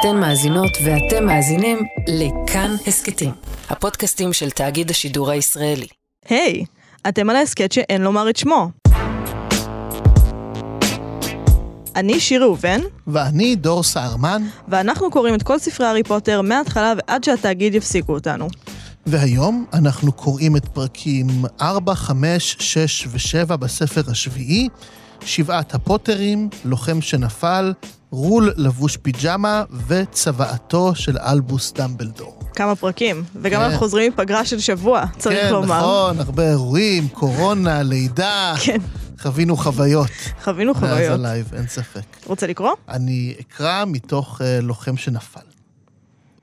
אתן מאזינות ואתם מאזינים לכאן הסכתים, הפודקאסטים של תאגיד השידור הישראלי. היי, אתם על ההסכת שאין לומר את שמו. אני שיר ראובן, ואני דור סהרמן, ואנחנו קוראים את כל ספרי הארי פוטר מההתחלה ועד שהתאגיד יפסיקו אותנו. והיום אנחנו קוראים את פרקים 4, 5, 6 ו-7 בספר השביעי, שבעת הפוטרים, לוחם שנפל, רוּל לבוש פיג'מה וצוואתו של אלבוס דמבלדור. כמה פרקים, וגם כן. אנחנו חוזרים מפגרה של שבוע, צריך כן, לומר. נכון, הרבה אירועים, קורונה, לידה. כן, חווינו חוויות. חווינו מאז חוויות. הלייב, אין ספק. רוצה לקרוא? אני אקרא מתוך אה, לוחם שנפל.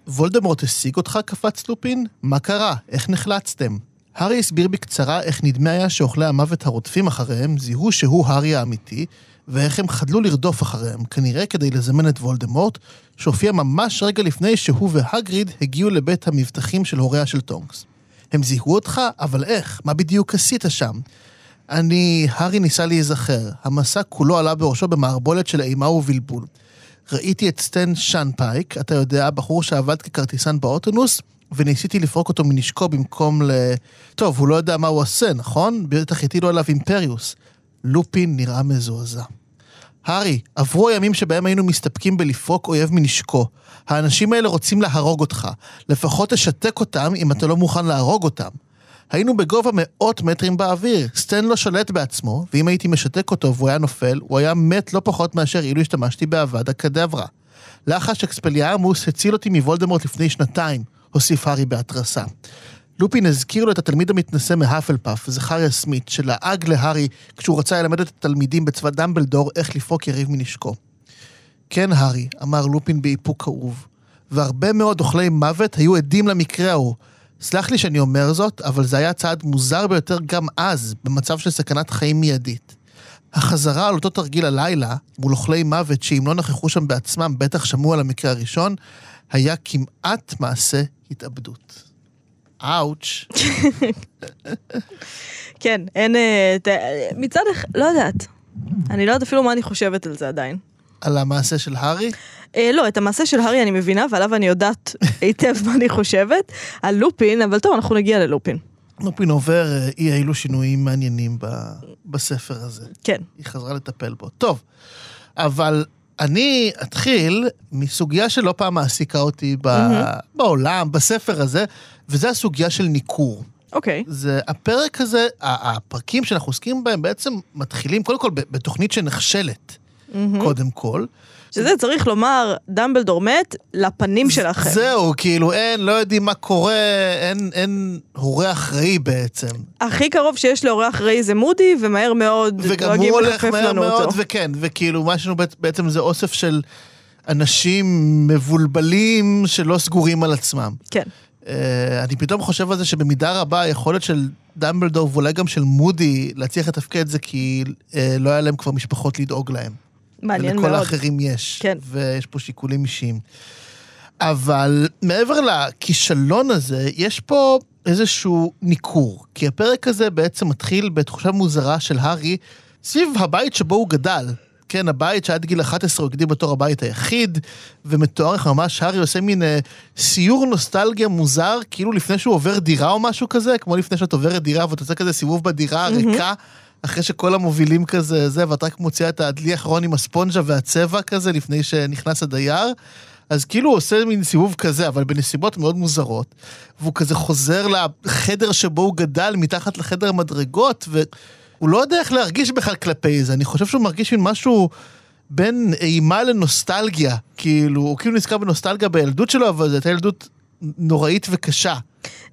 וולדמורט השיג אותך, קפץ לופין? מה קרה? איך נחלצתם? הארי הסביר בקצרה איך נדמה היה שאוכלי המוות הרודפים אחריהם זיהו שהוא הארי האמיתי, ואיך הם חדלו לרדוף אחריהם, כנראה כדי לזמן את וולדמורט, שהופיע ממש רגע לפני שהוא והגריד הגיעו לבית המבטחים של הוריה של טונקס. הם זיהו אותך? אבל איך? מה בדיוק עשית שם? אני, הארי ניסה להיזכר. המסע כולו עלה בראשו במערבולת של אימה ובלבול. ראיתי את סטן שאנפייק, אתה יודע, הבחור שעבד ככרטיסן באוטונוס, וניסיתי לפרוק אותו מנשקו במקום ל... טוב, הוא לא יודע מה הוא עושה, נכון? בטח הטילו עליו אימפריוס. לופין נראה מזועזע. הארי, עברו הימים שבהם היינו מסתפקים בלפרוק אויב מנשקו. האנשים האלה רוצים להרוג אותך. לפחות תשתק אותם אם אתה לא מוכן להרוג אותם. היינו בגובה מאות מטרים באוויר, סטן לא שולט בעצמו, ואם הייתי משתק אותו והוא היה נופל, הוא היה מת לא פחות מאשר אילו השתמשתי באבד הקדברה. לחש אקספליארמוס הציל אותי מוולדמורט לפני שנתיים, הוסיף הארי בהתרסה. לופין הזכיר לו את התלמיד המתנשא מהאפלפף, זכריה סמית, שלעג להארי כשהוא רצה ללמד את התלמידים בצבא דמבלדור איך לפרוק יריב מנשקו. כן, הארי, אמר לופין באיפוק כאוב, והרבה מאוד אוכלי מוות היו עדים למקרה ההוא. סלח לי שאני אומר זאת, אבל זה היה צעד מוזר ביותר גם אז, במצב של סכנת חיים מיידית. החזרה על אותו תרגיל הלילה, מול אוכלי מוות שאם לא נכחו שם בעצמם, בטח שמעו על המקרה הראשון, היה כמעט מעשה התאבדות. אאוץ'. כן, אין... אה, מצד אחד, לא יודעת. אני לא יודעת אפילו מה אני חושבת על זה עדיין. על המעשה של הארי? אה, לא, את המעשה של הארי אני מבינה, ועליו אני יודעת היטב מה אני חושבת. על לופין, אבל טוב, אנחנו נגיע ללופין. לופין עובר אה, אי אילו שינויים מעניינים ב- בספר הזה. כן. היא חזרה לטפל בו. טוב, אבל אני אתחיל מסוגיה שלא פעם מעסיקה אותי ב... בעולם, בספר הזה, וזה הסוגיה של ניכור. אוקיי. זה הפרק הזה, הפרקים שאנחנו עוסקים בהם בעצם מתחילים קודם כל בתוכנית שנכשלת, קודם כל. שזה צריך לומר, דמבלדור מת לפנים שלכם. זהו, כאילו אין, לא יודעים מה קורה, אין, אין הורה אחראי בעצם. הכי קרוב שיש להורה אחראי זה מודי, ומהר מאוד וגם דואגים הוא הולך לחפף מהר לנו מאוד, אותו. וכן, וכאילו מה לנו בעצ- בעצם זה אוסף של אנשים מבולבלים שלא סגורים על עצמם. כן. אה, אני פתאום חושב על זה שבמידה רבה היכולת של דמבלדור ואולי גם של מודי להצליח לתפקד זה כי אה, לא היה להם כבר משפחות לדאוג להם. מעניין ולכל מאוד. האחרים יש. כן. ויש פה שיקולים אישיים. אבל מעבר לכישלון הזה, יש פה איזשהו ניכור. כי הפרק הזה בעצם מתחיל בתחושה מוזרה של הארי סביב הבית שבו הוא גדל. כן, הבית שעד גיל 11 הוא הגדיר בתור הבית היחיד, ומתואר איך ממש הארי עושה מין אה, סיור נוסטלגיה מוזר, כאילו לפני שהוא עובר דירה או משהו כזה, כמו לפני שאת עוברת דירה ואתה עושה כזה סיבוב בדירה הריקה, אחרי שכל המובילים כזה זה, ואת רק מוציאה את הדלי האחרון עם הספונג'ה והצבע כזה לפני שנכנס הדייר. אז כאילו הוא עושה מין סיבוב כזה, אבל בנסיבות מאוד מוזרות. והוא כזה חוזר לחדר שבו הוא גדל, מתחת לחדר המדרגות, והוא לא יודע איך להרגיש בכלל כלפי זה. אני חושב שהוא מרגיש מין משהו בין אימה לנוסטלגיה. כאילו, הוא כאילו נזכר בנוסטלגיה בילדות שלו, אבל זו הייתה ילדות נוראית וקשה.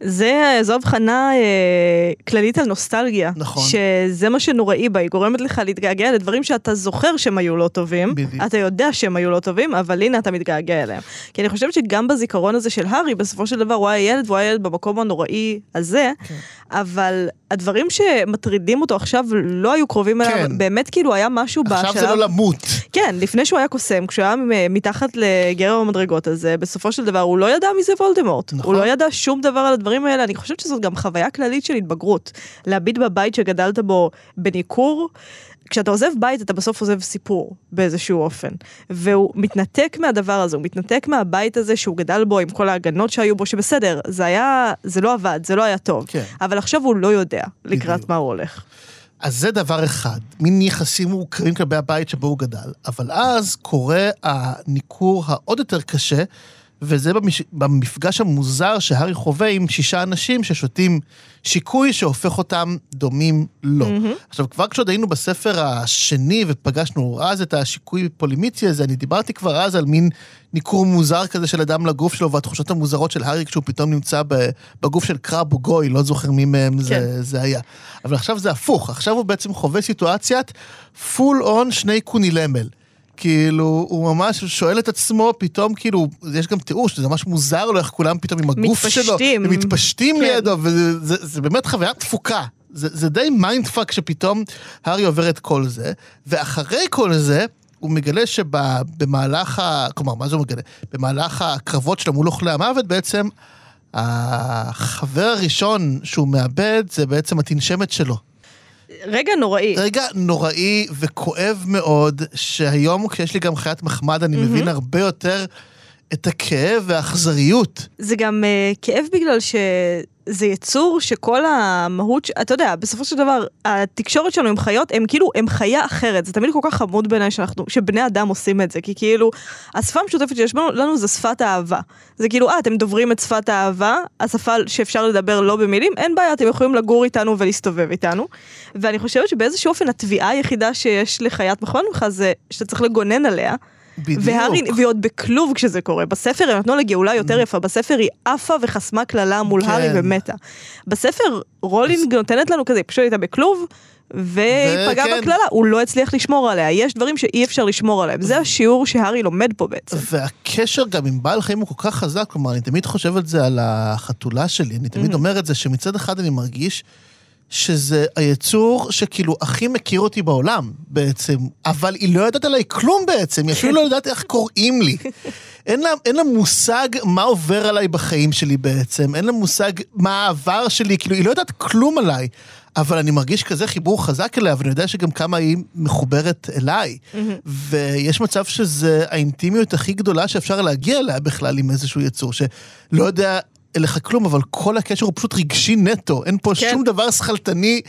זה, זו הבחנה אה, כללית על נוסטלגיה. נכון. שזה מה שנוראי בה, היא גורמת לך להתגעגע לדברים שאתה זוכר שהם היו לא טובים. בדיוק. אתה יודע שהם היו לא טובים, אבל הנה אתה מתגעגע אליהם. כי אני חושבת שגם בזיכרון הזה של הארי, בסופו של דבר הוא היה ילד, והוא היה ילד במקום הנוראי הזה, כן. אבל הדברים שמטרידים אותו עכשיו לא היו קרובים אליו, כן. באמת כאילו היה משהו בשלב... עכשיו זה לא למות. כן, לפני שהוא היה קוסם, כשהוא היה מתחת לגרם המדרגות הזה, בסופו של דבר הוא לא ידע מי זה וולדמורט. נכון. הוא לא ידע שום דבר על הדברים האלה, אני חושבת שזאת גם חוויה כללית של התבגרות. להביט בבית שגדלת בו בניכור. כשאתה עוזב בית, אתה בסוף עוזב סיפור באיזשהו אופן. והוא מתנתק מהדבר הזה, הוא מתנתק מהבית הזה שהוא גדל בו עם כל ההגנות שהיו בו, שבסדר, זה היה, זה לא עבד, זה לא היה טוב. כן. אבל עכשיו הוא לא יודע לקראת בדיוק. מה הוא הולך. אז זה דבר אחד, מין יחסים מורכבים כלפי הבית שבו הוא גדל. אבל אז קורה הניכור העוד יותר קשה, וזה במש... במפגש המוזר שהארי חווה עם שישה אנשים ששותים שיקוי שהופך אותם דומים לו. Mm-hmm. עכשיו, כבר כשעוד היינו בספר השני ופגשנו אז את השיקוי פולימיצי הזה, אני דיברתי כבר אז על מין ניכור מוזר כזה של אדם לגוף שלו, והתחושות המוזרות של הארי כשהוא פתאום נמצא בגוף של קראב או גויל, לא זוכר מי מהם כן. זה, זה היה. אבל עכשיו זה הפוך, עכשיו הוא בעצם חווה סיטואציית full on שני קונילמל. כאילו, הוא ממש שואל את עצמו, פתאום כאילו, יש גם תיאור שזה ממש מוזר לו איך כולם פתאום עם הגוף מתפשטים. שלו, הם מתפשטים כן. לידו, וזה זה, זה באמת חוויה דפוקה. זה, זה די mind fuck שפתאום הארי עובר את כל זה, ואחרי כל זה, הוא מגלה שבמהלך ה... כלומר, מה זה הוא מגלה? במהלך הקרבות שלו מול אוכלי המוות, בעצם החבר הראשון שהוא מאבד זה בעצם התנשמת שלו. רגע נוראי. רגע נוראי וכואב מאוד, שהיום כשיש לי גם חיית מחמד, אני מבין הרבה יותר את הכאב והאכזריות. זה גם uh, כאב בגלל שזה יצור שכל המהות, אתה יודע, בסופו של דבר, התקשורת שלנו עם חיות, הם כאילו, הם חיה אחרת. זה תמיד כל כך חמוד בעיניי שאנחנו, שבני אדם עושים את זה, כי כאילו, השפה המשותפת שיש לנו, לנו זה שפת האהבה. זה כאילו, אה, אתם דוברים את שפת האהבה, השפה שאפשר לדבר לא במילים, אין בעיה, אתם יכולים לגור איתנו ולהסתובב איתנו. ואני חושבת שבאיזשהו אופן התביעה היחידה שיש לחיית מחמד ממך זה שאתה צריך לגונן עליה. בדיוק. והארי, והיא עוד בכלוב כשזה קורה. בספר הם נתנו לה גאולה יותר יפה, בספר היא עפה וחסמה קללה מול כן. הארי ומתה. בספר רולינג נותנת לנו כזה, פשוט הייתה בכלוב, ופגע וכן. בקללה, הוא לא הצליח לשמור עליה. יש דברים שאי אפשר לשמור עליהם. זה השיעור שהארי לומד פה בעצם. והקשר גם עם בעל חיים הוא כל כך חזק, כלומר, אני תמיד חושב על זה על החתולה שלי, אני תמיד אומר את זה, שמצד אחד אני מרגיש שזה היצור שכאילו הכי מכיר אותי בעולם בעצם, אבל היא לא יודעת עליי כלום בעצם, היא אפילו לא יודעת איך קוראים לי. אין לה, אין לה מושג מה עובר עליי בחיים שלי בעצם, אין לה מושג מה העבר שלי, כאילו, היא לא יודעת כלום עליי. אבל אני מרגיש כזה חיבור חזק אליה, ואני יודע שגם כמה היא מחוברת אליי. ויש מצב שזה האינטימיות הכי גדולה שאפשר להגיע אליה בכלל עם איזשהו יצור, שלא יודע אליך כלום, אבל כל הקשר הוא פשוט רגשי נטו, אין פה כן. שום דבר שכלתני,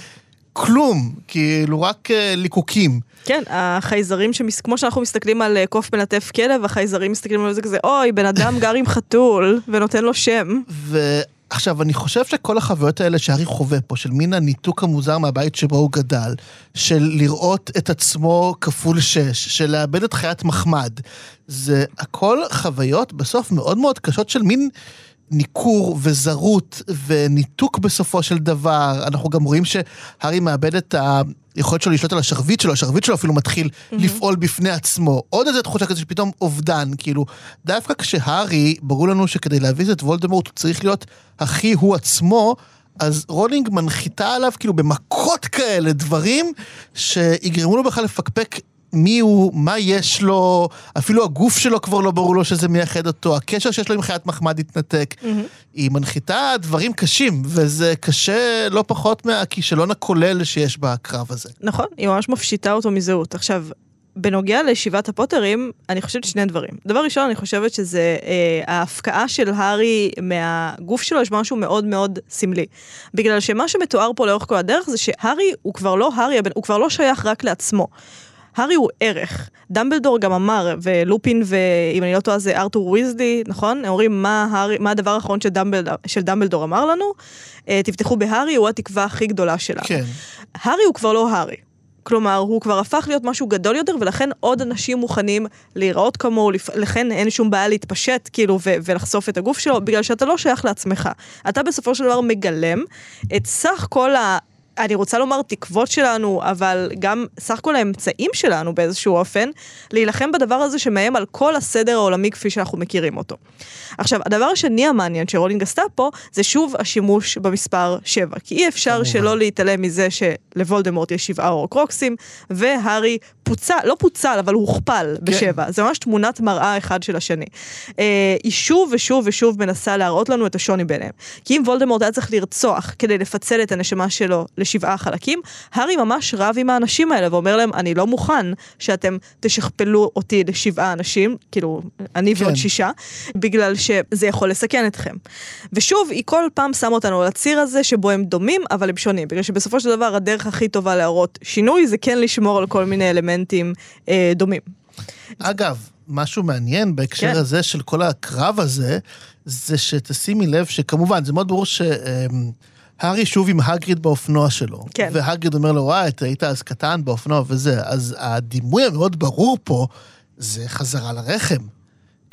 כלום, כאילו רק uh, ליקוקים. כן, החייזרים, שמס... כמו שאנחנו מסתכלים על אה, קוף מלטף כלב, החייזרים מסתכלים על זה כזה, אוי, בן אדם גר עם חתול, ונותן לו שם. ועכשיו, אני חושב שכל החוויות האלה שהארי חווה פה, של מין הניתוק המוזר מהבית שבו הוא גדל, של לראות את עצמו כפול שש, של לאבד את חיית מחמד, זה הכל חוויות בסוף מאוד מאוד קשות של מין... ניכור וזרות וניתוק בסופו של דבר. אנחנו גם רואים שהארי מאבד את היכולת שלו לשלוט על השרביט שלו, השרביט שלו אפילו מתחיל mm-hmm. לפעול בפני עצמו. עוד איזה תחושה כזה שפתאום אובדן, כאילו, דווקא כשהארי, ברור לנו שכדי להביס את וולדמורט הוא צריך להיות הכי הוא עצמו, אז רולינג מנחיתה עליו כאילו במכות כאלה דברים שיגרמו לו בכלל לפקפק מי הוא, מה יש לו, אפילו הגוף שלו כבר לא ברור לו שזה מייחד אותו, הקשר שיש לו עם חיית מחמד התנתק. Mm-hmm. היא מנחיתה דברים קשים, וזה קשה לא פחות מהכישלון הכולל שיש בקרב הזה. נכון, היא ממש מפשיטה אותו מזהות. עכשיו, בנוגע לשבעת הפוטרים, אני חושבת שני דברים. דבר ראשון, אני חושבת שזה אה, ההפקעה של הארי מהגוף שלו, יש משהו מאוד מאוד סמלי. בגלל שמה שמתואר פה לאורך כל הדרך זה שהארי הוא כבר לא הארי, הוא כבר לא שייך רק לעצמו. הארי הוא ערך. דמבלדור גם אמר, ולופין ואם אני לא טועה זה ארתור ויזלי, נכון? הם אומרים מה, הארי, מה הדבר האחרון שדמבלדור, של דמבלדור אמר לנו? אה, תפתחו בהארי, הוא התקווה הכי גדולה שלנו. כן. הארי הוא כבר לא הארי. כלומר, הוא כבר הפך להיות משהו גדול יותר, ולכן עוד אנשים מוכנים להיראות כמוהו, לכן אין שום בעיה להתפשט, כאילו, ו- ולחשוף את הגוף שלו, בגלל שאתה לא שייך לעצמך. אתה בסופו של דבר מגלם את סך כל ה... אני רוצה לומר תקוות שלנו, אבל גם סך כל האמצעים שלנו באיזשהו אופן, להילחם בדבר הזה שמאיים על כל הסדר העולמי כפי שאנחנו מכירים אותו. עכשיו, הדבר השני המעניין שרולינג עשתה פה, זה שוב השימוש במספר 7. כי אי אפשר. שלא להתעלם מזה שלוולדמורט יש שבעה אורקרוקסים, והארי פוצל, לא פוצל, אבל הוכפל בשבע. זה ממש תמונת מראה אחד של השני. אה, היא שוב ושוב ושוב מנסה להראות לנו את השוני ביניהם. כי אם וולדמורט היה צריך לרצוח כדי לפצל את הנשמה שלו לשבעה חלקים, הארי ממש רב עם האנשים האלה ואומר להם, אני לא מוכן שאתם תשכפלו אותי לשבעה אנשים, כאילו, אני כן. ועוד שישה, בגלל שזה יכול לסכן אתכם. ושוב, היא כל פעם שמה אותנו על הציר הזה שבו הם דומים, אבל הם שונים. בגלל שבסופו של דבר הדרך הכי טובה להראות שינוי זה כן לשמור על כל מיני אלמנטים אה, דומים. אגב, משהו מעניין בהקשר כן. הזה של כל הקרב הזה, זה שתשימי לב שכמובן, זה מאוד ברור שהארי שוב עם הגריד באופנוע שלו. כן. והגריד אומר לו, וואי, אתה היית אז קטן באופנוע וזה. אז הדימוי המאוד ברור פה, זה חזרה לרחם.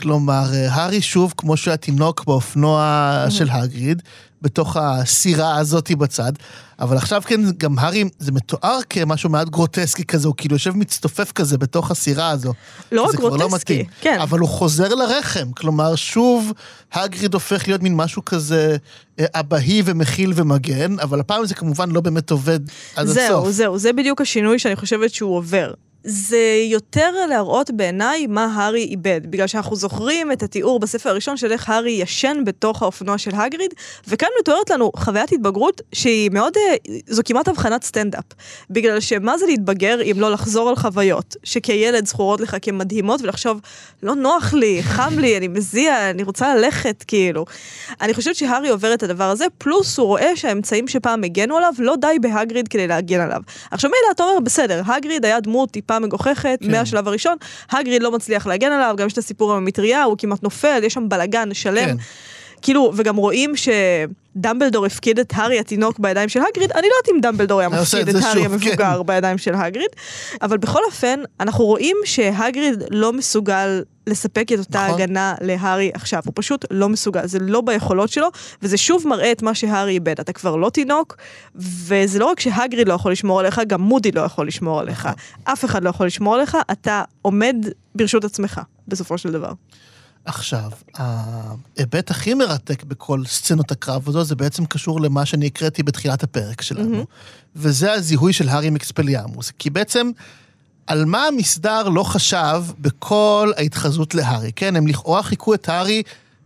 כלומר, הארי שוב, כמו שהוא היה תינוק באופנוע של הגריד, בתוך הסירה הזאת בצד, אבל עכשיו כן, גם הארי, זה מתואר כמשהו מעט גרוטסקי כזה, הוא כאילו יושב מצטופף כזה בתוך הסירה הזו. לא רק לא גרוטסקי, מתאים. כן. אבל הוא חוזר לרחם, כלומר, שוב, הגריד הופך להיות מין משהו כזה אה, אבהי ומכיל ומגן, אבל הפעם זה כמובן לא באמת עובד עד הסוף. זהו, זהו, זה בדיוק השינוי שאני חושבת שהוא עובר. זה יותר להראות בעיניי מה הארי איבד, בגלל שאנחנו זוכרים את התיאור בספר הראשון של איך הארי ישן בתוך האופנוע של הגריד, וכאן מתוארת לנו חוויית התבגרות שהיא מאוד, אה, זו כמעט הבחנת סטנדאפ. בגלל שמה זה להתבגר אם לא לחזור על חוויות, שכילד זכורות לך כמדהימות, ולחשוב, לא נוח לי, חם לי, אני מזיע, אני רוצה ללכת, כאילו. אני חושבת שהארי עובר את הדבר הזה, פלוס הוא רואה שהאמצעים שפעם הגנו עליו, לא די בהגריד כדי להגן עליו. עכשיו מילא אתה אומר, בסדר, הגריד היה דמות טיפה מגוחכת, כן. מהשלב הראשון, הגריד לא מצליח להגן עליו, גם יש את הסיפור עם המטריה, הוא כמעט נופל, יש שם בלאגן שלם. כן. כאילו, וגם רואים שדמבלדור הפקיד את הארי התינוק בידיים של הגריד, אני לא יודעת אם דמבלדור היה מפקיד את הארי המבוגר בידיים של הגריד, אבל בכל אופן, אנחנו רואים שהגריד לא מסוגל לספק את אותה נכון. הגנה להארי עכשיו, הוא פשוט לא מסוגל, זה לא ביכולות שלו, וזה שוב מראה את מה שהארי איבד, אתה כבר לא תינוק, וזה לא רק שהגריד לא יכול לשמור עליך, גם מודי לא יכול לשמור עליך, נכון. אף אחד לא יכול לשמור עליך, אתה עומד ברשות עצמך, בסופו של דבר. עכשיו, ההיבט הכי מרתק בכל סצנות הקרב הזו, זה בעצם קשור למה שאני הקראתי בתחילת הפרק שלנו, וזה הזיהוי של הארי מקספליאמוס. כי בעצם, על מה המסדר לא חשב בכל ההתחזות להארי, כן? הם לכאורה חיכו את הארי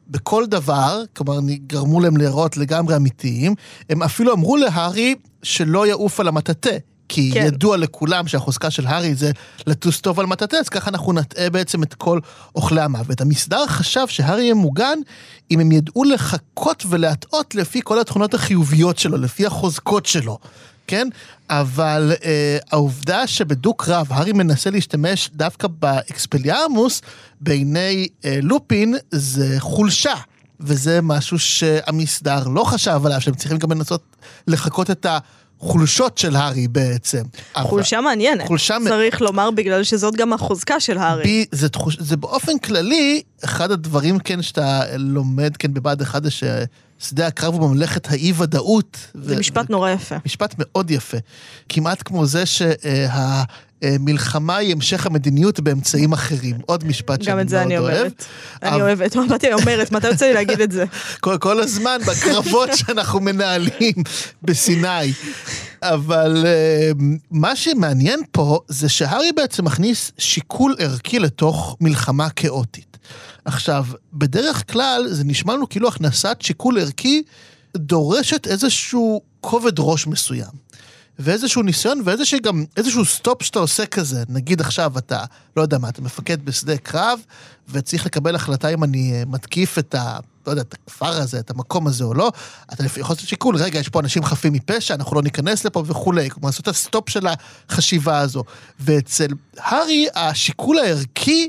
בכל דבר, כלומר, גרמו להם להיראות לגמרי אמיתיים, הם אפילו אמרו להארי שלא יעוף על המטאטה. כי כן. כן. ידוע לכולם שהחוזקה של הארי זה לטוס טוב על מטאטא, אז ככה אנחנו נטעה בעצם את כל אוכלי המוות. המסדר חשב שהארי יהיה מוגן אם הם ידעו לחכות ולהטעות לפי כל התכונות החיוביות שלו, לפי החוזקות שלו, כן? אבל אה, העובדה שבדו-קרב הארי מנסה להשתמש דווקא באקספליאמוס בעיני אה, לופין זה חולשה. וזה משהו שהמסדר לא חשב עליו, שהם צריכים גם לנסות לחקות את החולשות של הארי בעצם. אבל- חולשה מעניינת, חולשה מ- צריך לומר בגלל שזאת גם החוזקה של הארי. בי, זה, תחוש, זה באופן כללי, אחד הדברים כן שאתה לומד כן בבה"ד 1 זה ששדה הקרב הוא ממלכת האי-ודאות. זה משפט נורא יפה. משפט מאוד יפה. כמעט כמו זה שהמלחמה היא המשך המדיניות באמצעים אחרים. עוד משפט גם שאני את זה אני מאוד אוהב. אומרת. אני אוהבת, מה באתי אומרת, מתי יוצא לי להגיד את זה? כל, כל הזמן בקרבות שאנחנו מנהלים בסיני. אבל אה, מה שמעניין פה זה שהארי בעצם מכניס שיקול ערכי לתוך מלחמה כאוטית. עכשיו, בדרך כלל זה נשמע לנו כאילו הכנסת שיקול ערכי דורשת איזשהו כובד ראש מסוים. ואיזשהו ניסיון ואיזשהו גם, איזשהו stop שאתה עושה כזה. נגיד עכשיו אתה, לא יודע מה, אתה מפקד בשדה קרב, וצריך לקבל החלטה אם אני אה, מתקיף את ה... לא יודע, את הכפר הזה, את המקום הזה או לא, אתה יכול לעשות שיקול, רגע, יש פה אנשים חפים מפשע, אנחנו לא ניכנס לפה וכולי. כלומר, לעשות את ה stop של החשיבה הזו. ואצל הארי, השיקול הערכי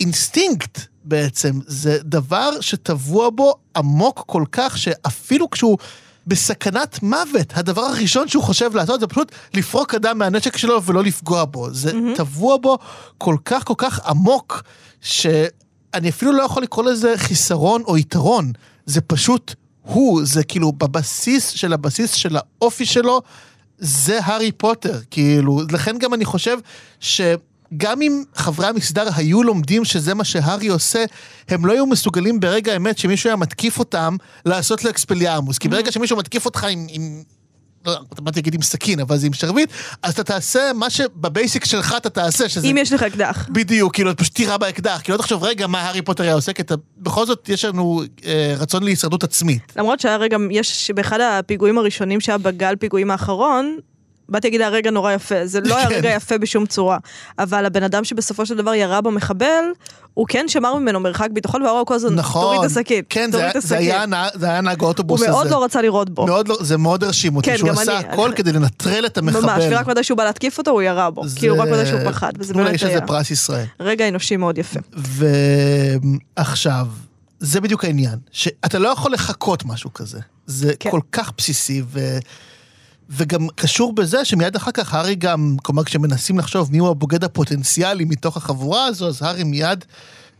אינסטינקט בעצם. זה דבר שטבוע בו עמוק כל כך, שאפילו כשהוא בסכנת מוות, הדבר הראשון שהוא חושב לעשות זה פשוט לפרוק אדם מהנשק שלו ולא לפגוע בו. זה mm-hmm. טבוע בו כל כך כל כך עמוק, שאני אפילו לא יכול לקרוא לזה חיסרון או יתרון. זה פשוט הוא, זה כאילו בבסיס של הבסיס של האופי שלו, זה הארי פוטר. כאילו, לכן גם אני חושב ש... גם אם חברי המסדר היו לומדים שזה מה שהארי עושה, הם לא היו מסוגלים ברגע האמת שמישהו היה מתקיף אותם לעשות לו אקספליארמוס. כי ברגע שמישהו מתקיף אותך עם, עם לא, אתה באתי להגיד עם סכין, אבל זה עם שרביט, אז אתה תעשה מה שבבייסיק שלך אתה תעשה, שזה... אם יש לך אקדח. בדיוק, כאילו, פשוט תירה באקדח, כאילו, לא תחשוב, רגע, מה הארי פוטר היה עושה, כי אתה, בכל זאת, יש לנו אה, רצון להישרדות עצמית. למרות שהיה רגע, יש, באחד הפיגועים הראשונים שהיה בגל פיגועים האחרון, באתי להגיד הרגע נורא יפה, זה לא היה כן. רגע יפה בשום צורה. אבל הבן אדם שבסופו של דבר ירה במחבל, הוא כן שמר ממנו מרחק ביטחון, והוא אמר כל הזמן, נכון. תוריד את השקית, כן, זה תוריד זה היה זה היה נהג האוטובוס הוא הזה. מאוד לא רצה לירות בו. מאוד לא, זה מאוד הרשים אותי, כן, שהוא עשה אני. הכל כדי לנטרל את המחבל. ממש, ורק מתי שהוא בא להתקיף אותו, הוא ירה בו. זה- כאילו, רק מתי שהוא פחד, וזה באמת היה הזה פרס ישראל. רגע אנושי מאוד יפה. ועכשיו, זה בדיוק העניין, שאתה לא יכול לחכות משהו כזה. זה כן. כל כך בסיסי, ו... וגם קשור בזה שמיד אחר כך הארי גם, כלומר כשמנסים לחשוב מיהו הבוגד הפוטנציאלי מתוך החבורה הזו, אז הארי מיד,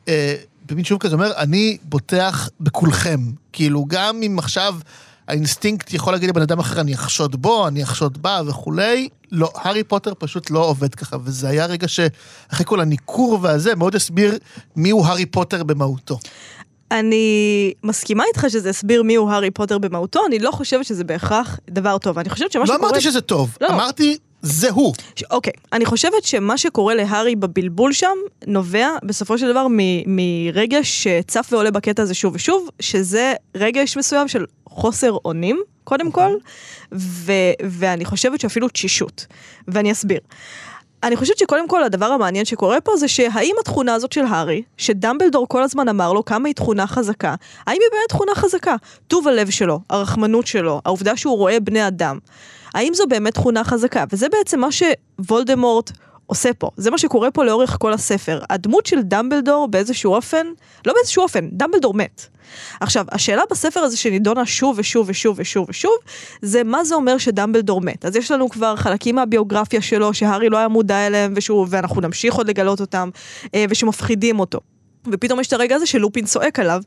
אה, במין שוב כזה אומר, אני בוטח בכולכם. כאילו, גם אם עכשיו האינסטינקט יכול להגיד לבן אדם אחר, אני אחשוד בו, אני אחשוד בה וכולי, לא, הארי פוטר פשוט לא עובד ככה, וזה היה רגע שאחרי כל הניכור והזה, מאוד הסביר מיהו הארי פוטר במהותו. אני מסכימה איתך שזה הסביר מיהו הארי פוטר במהותו, אני לא חושבת שזה בהכרח דבר טוב. אני חושבת שמה לא שקורה... אמרתי שזה טוב, לא, לא. אמרתי, זה הוא. ש- אוקיי, אני חושבת שמה שקורה להארי בבלבול שם, נובע בסופו של דבר מ- מרגש שצף ועולה בקטע הזה שוב ושוב, שזה רגש מסוים של חוסר אונים, קודם כל, ו- ואני חושבת שאפילו תשישות. ואני אסביר. אני חושבת שקודם כל הדבר המעניין שקורה פה זה שהאם התכונה הזאת של הארי, שדמבלדור כל הזמן אמר לו כמה היא תכונה חזקה, האם היא באמת תכונה חזקה? טוב הלב שלו, הרחמנות שלו, העובדה שהוא רואה בני אדם. האם זו באמת תכונה חזקה? וזה בעצם מה שוולדמורט עושה פה. זה מה שקורה פה לאורך כל הספר. הדמות של דמבלדור באיזשהו אופן, לא באיזשהו אופן, דמבלדור מת. עכשיו, השאלה בספר הזה שנידונה שוב ושוב ושוב ושוב ושוב, זה מה זה אומר שדמבלדור מת. אז יש לנו כבר חלקים מהביוגרפיה שלו שהארי לא היה מודע אליהם, ושהוא, ואנחנו נמשיך עוד לגלות אותם, אה, ושמפחידים אותו. ופתאום יש את הרגע הזה שלופין צועק עליו,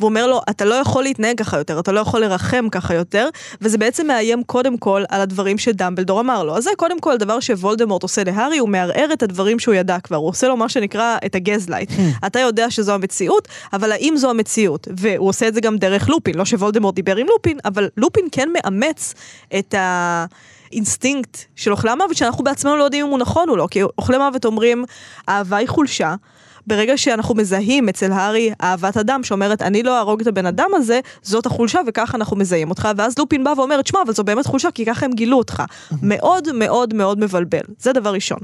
ואומר לו, אתה לא יכול להתנהג ככה יותר, אתה לא יכול לרחם ככה יותר, וזה בעצם מאיים קודם כל על הדברים שדמבלדור אמר לו. אז זה קודם כל דבר שוולדמורט עושה להארי, הוא מערער את הדברים שהוא ידע כבר, הוא עושה לו מה שנקרא את הגזלייט. אתה יודע שזו המציאות, אבל האם זו המציאות? והוא עושה את זה גם דרך לופין, לא שוולדמורט דיבר עם לופין, אבל לופין כן מאמץ את ה... אינסטינקט של אוכלי המוות שאנחנו בעצמנו לא יודעים אם הוא נכון או לא, כי אוכלי מוות אומרים, אהבה היא חולשה. ברגע שאנחנו מזהים אצל הארי אהבת אדם שאומרת אני לא אהרוג את הבן אדם הזה, זאת החולשה וככה אנחנו מזהים אותך, ואז לופין בא ואומר, תשמע, אבל זו באמת חולשה כי ככה הם גילו אותך. מאוד מאוד מאוד מבלבל, זה דבר ראשון.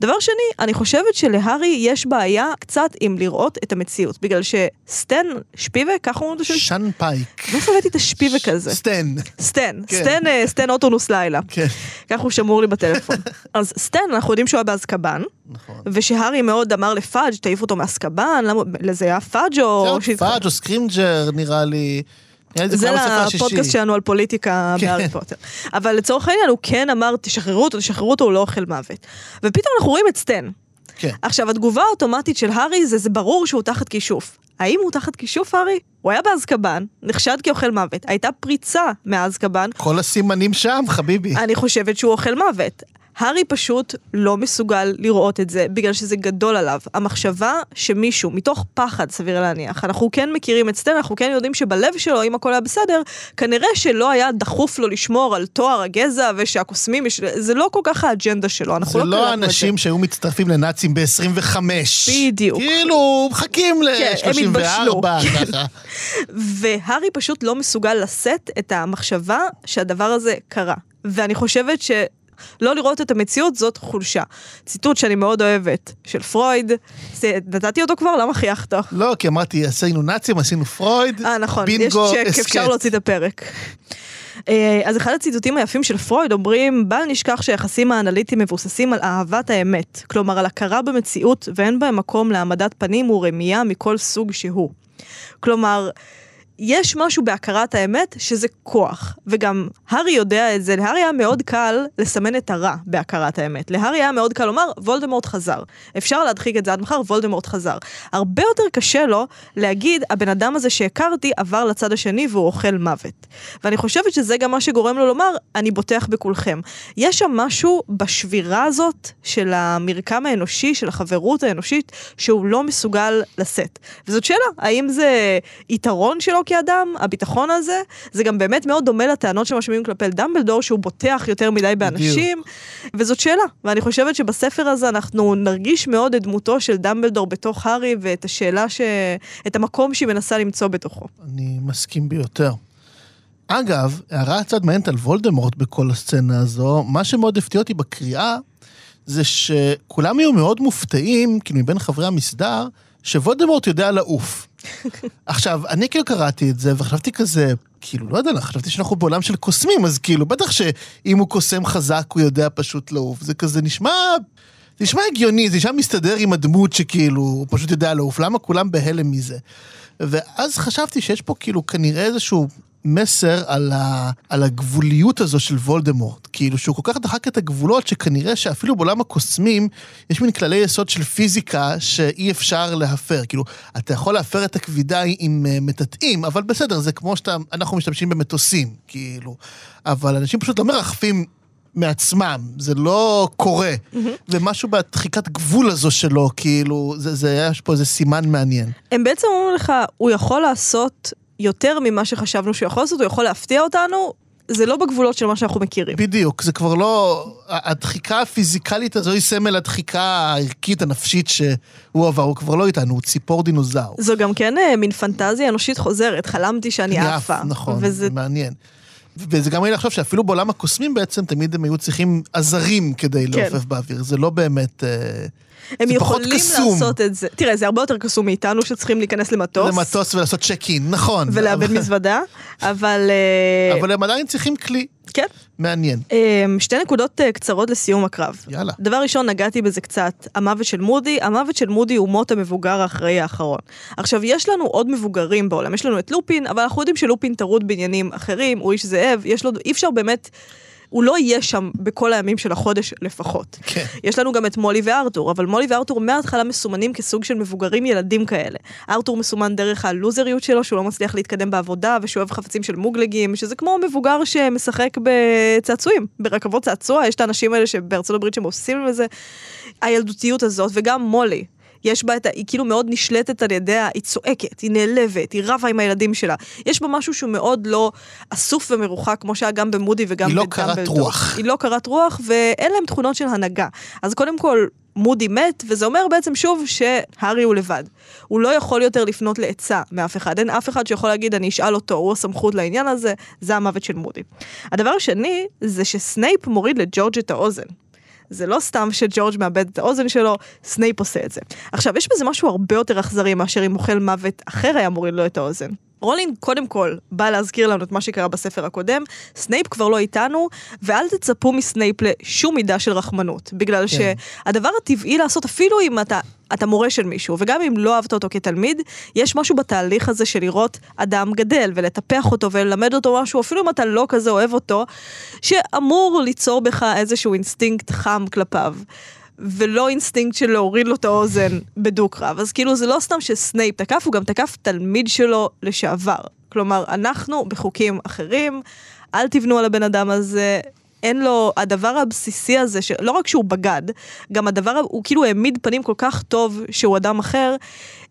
דבר שני, אני חושבת שלהארי יש בעיה קצת עם לראות את המציאות, בגלל שסטן שפייבק, ככה אומרים אותו? שאנפייק. מאיפה הבאתי את השפייבק הזה? סטן. סטן, כן. סטן, אה, סטן אוטונוס לילה. כן. ככה הוא שמור לי בטלפון. אז סטן, אנחנו יודעים שהוא היה באזקבן, נכון. ושהארי מאוד אמר לפאדג' תעיף אותו מאזקבן, למה- לזה היה פאדג' או... זה עוד פאדג' או סקרימג'ר נראה לי. זה. לפודקאסט שלנו על פוליטיקה כן. בהארי פוטר. אבל לצורך העניין הוא כן אמר תשחררו אותו, תשחררו אותו, הוא לא אוכל מוות. ופתאום אנחנו רואים את סטן. כן. עכשיו התגובה האוטומטית של הארי זה זה ברור שהוא תחת כישוף. האם הוא תחת כישוף הארי? הוא היה באזקבן, נחשד כאוכל מוות, הייתה פריצה מאזקבן, כל הסימנים שם, חביבי. אני חושבת שהוא אוכל מוות. הארי פשוט לא מסוגל לראות את זה בגלל שזה גדול עליו. המחשבה שמישהו, מתוך פחד סביר להניח, אנחנו כן מכירים את סטן, אנחנו כן יודעים שבלב שלו, אם הכל היה בסדר, כנראה שלא היה דחוף לו לשמור על טוהר הגזע ושהקוסמים, יש- זה לא כל כך האג'נדה שלו, אנחנו זה לא לא קלטנו את זה. האנשים שהיו מצטרפים לנאצים ב-25. בדיוק. כאילו, מחכים כן, הם ל-34, התבשלו. ככה. והארי פשוט לא מסוגל לשאת את המחשבה שהדבר הזה קרה. ואני חושבת ש... לא לראות את המציאות זאת חולשה. ציטוט שאני מאוד אוהבת, של פרויד, נתתי אותו כבר? למה חייכת? לא, כי אמרתי, עשינו נאצים, עשינו פרויד, אה, נכון, יש בינגו, צ'ק, אפשר הסכת. להוציא את הפרק. אה, אז אחד הציטוטים היפים של פרויד אומרים, בל נשכח שהיחסים האנליטיים מבוססים על אהבת האמת, כלומר על הכרה במציאות ואין בהם מקום להעמדת פנים ורמייה מכל סוג שהוא. כלומר, יש משהו בהכרת האמת שזה כוח, וגם הארי יודע את זה, להארי היה מאוד קל לסמן את הרע בהכרת האמת. להארי היה מאוד קל לומר, וולדמורט חזר. אפשר להדחיק את זה עד מחר, וולדמורט חזר. הרבה יותר קשה לו להגיד, הבן אדם הזה שהכרתי עבר לצד השני והוא אוכל מוות. ואני חושבת שזה גם מה שגורם לו לומר, אני בוטח בכולכם. יש שם משהו בשבירה הזאת של המרקם האנושי, של החברות האנושית, שהוא לא מסוגל לשאת. וזאת שאלה, האם זה יתרון שלו כאדם, הביטחון הזה, זה גם באמת מאוד דומה לטענות שמשמיעים כלפי דמבלדור, שהוא בוטח יותר מדי באנשים, וזאת שאלה. ואני חושבת שבספר הזה אנחנו נרגיש מאוד את דמותו של דמבלדור בתוך הארי, ואת השאלה, ש... את המקום שהיא מנסה למצוא בתוכו. אני מסכים ביותר. אגב, הערה קצת מעניינת על וולדמורט בכל הסצנה הזו, מה שמאוד הפתיע אותי בקריאה, זה שכולם היו מאוד מופתעים, כאילו מבין חברי המסדר, שוולדמורט יודע לעוף. עכשיו, אני כאילו קראתי את זה וחשבתי כזה, כאילו, לא יודע, חשבתי שאנחנו בעולם של קוסמים, אז כאילו, בטח שאם הוא קוסם חזק, הוא יודע פשוט לעוף. זה כזה נשמע... זה נשמע הגיוני, זה נשמע מסתדר עם הדמות שכאילו, הוא פשוט יודע לעוף, למה כולם בהלם מזה? ואז חשבתי שיש פה כאילו כנראה איזשהו מסר על, ה, על הגבוליות הזו של וולדמורט. כאילו שהוא כל כך דחק את הגבולות, שכנראה שאפילו בעולם הקוסמים, יש מין כללי יסוד של פיזיקה שאי אפשר להפר. כאילו, אתה יכול להפר את הכבידה עם uh, מטאטאים, אבל בסדר, זה כמו שאנחנו משתמשים במטוסים, כאילו. אבל אנשים פשוט לא מרחפים מעצמם, זה לא קורה. Mm-hmm. ומשהו בדחיקת גבול הזו שלו, כאילו, זה, זה, יש פה איזה סימן מעניין. הם בעצם אומרים לך, הוא יכול לעשות יותר ממה שחשבנו שהוא יכול לעשות, הוא יכול להפתיע אותנו, זה לא בגבולות של מה שאנחנו מכירים. בדיוק, זה כבר לא... הדחיקה הפיזיקלית הזו היא סמל הדחיקה הערכית, הנפשית שהוא עבר, הוא כבר לא איתנו, הוא ציפור דינוזאור. זו גם כן אה, מין פנטזיה אנושית חוזרת, חלמתי שאני עפה. נכון, וזה... זה מעניין. וזה גם היה לחשוב שאפילו בעולם הקוסמים בעצם, תמיד הם היו צריכים עזרים כדי כן. לעופף באוויר, זה לא באמת... אה... הם יכולים לעשות את זה. תראה, זה הרבה יותר קסום מאיתנו שצריכים להיכנס למטוס. למטוס ולעשות צ'ק אין, נכון. ולאבד מזוודה, אבל... אה, אבל הם עדיין צריכים כלי. כן. מעניין. אמ, שתי נקודות אה, קצרות לסיום הקרב. יאללה. דבר ראשון, נגעתי בזה קצת, המוות של מודי. המוות של מודי הוא מות המבוגר האחראי האחרון. עכשיו, יש לנו עוד מבוגרים בעולם, יש לנו את לופין, אבל אנחנו יודעים שלופין טרוד בעניינים אחרים, הוא איש זאב, יש לו, אי אפשר באמת... הוא לא יהיה שם בכל הימים של החודש לפחות. כן. יש לנו גם את מולי וארתור, אבל מולי וארתור מההתחלה מסומנים כסוג של מבוגרים ילדים כאלה. ארתור מסומן דרך הלוזריות שלו, שהוא לא מצליח להתקדם בעבודה, ושאוהב חפצים של מוגלגים, שזה כמו מבוגר שמשחק בצעצועים, ברכבות צעצוע, יש את האנשים האלה שבארצות הברית שהם עושים לזה. הילדותיות הזאת, וגם מולי, יש בה את ה... היא כאילו מאוד נשלטת על ידיה, היא צועקת, היא נעלבת, היא רבה עם הילדים שלה. יש בה משהו שהוא מאוד לא אסוף ומרוחק, כמו שהיה גם במודי וגם. היא לא קרת רוח. היא לא קרת רוח, ואין להם תכונות של הנהגה. אז קודם כל, מודי מת, וזה אומר בעצם שוב שהארי הוא לבד. הוא לא יכול יותר לפנות לעצה מאף אחד. אין אף אחד שיכול להגיד, אני אשאל אותו, הוא הסמכות לעניין הזה, זה המוות של מודי. הדבר השני, זה שסנייפ מוריד לג'ורג' את האוזן. זה לא סתם שג'ורג' מאבד את האוזן שלו, סנייפ עושה את זה. עכשיו, יש בזה משהו הרבה יותר אכזרי מאשר אם אוכל מוות אחר היה מוריד לו את האוזן. רולינג קודם כל בא להזכיר לנו את מה שקרה בספר הקודם, סנייפ כבר לא איתנו, ואל תצפו מסנייפ לשום מידה של רחמנות, בגלל כן. שהדבר הטבעי לעשות, אפילו אם אתה, אתה מורה של מישהו, וגם אם לא אהבת אותו כתלמיד, יש משהו בתהליך הזה של לראות אדם גדל, ולטפח אותו וללמד אותו משהו, אפילו אם אתה לא כזה אוהב אותו, שאמור ליצור בך איזשהו אינסטינקט חם כלפיו. ולא אינסטינקט של להוריד לו את האוזן בדו-קרב. אז כאילו זה לא סתם שסנייפ תקף, הוא גם תקף תלמיד שלו לשעבר. כלומר, אנחנו בחוקים אחרים, אל תבנו על הבן אדם הזה. אין לו, הדבר הבסיסי הזה, שלא רק שהוא בגד, גם הדבר, הוא כאילו העמיד פנים כל כך טוב שהוא אדם אחר,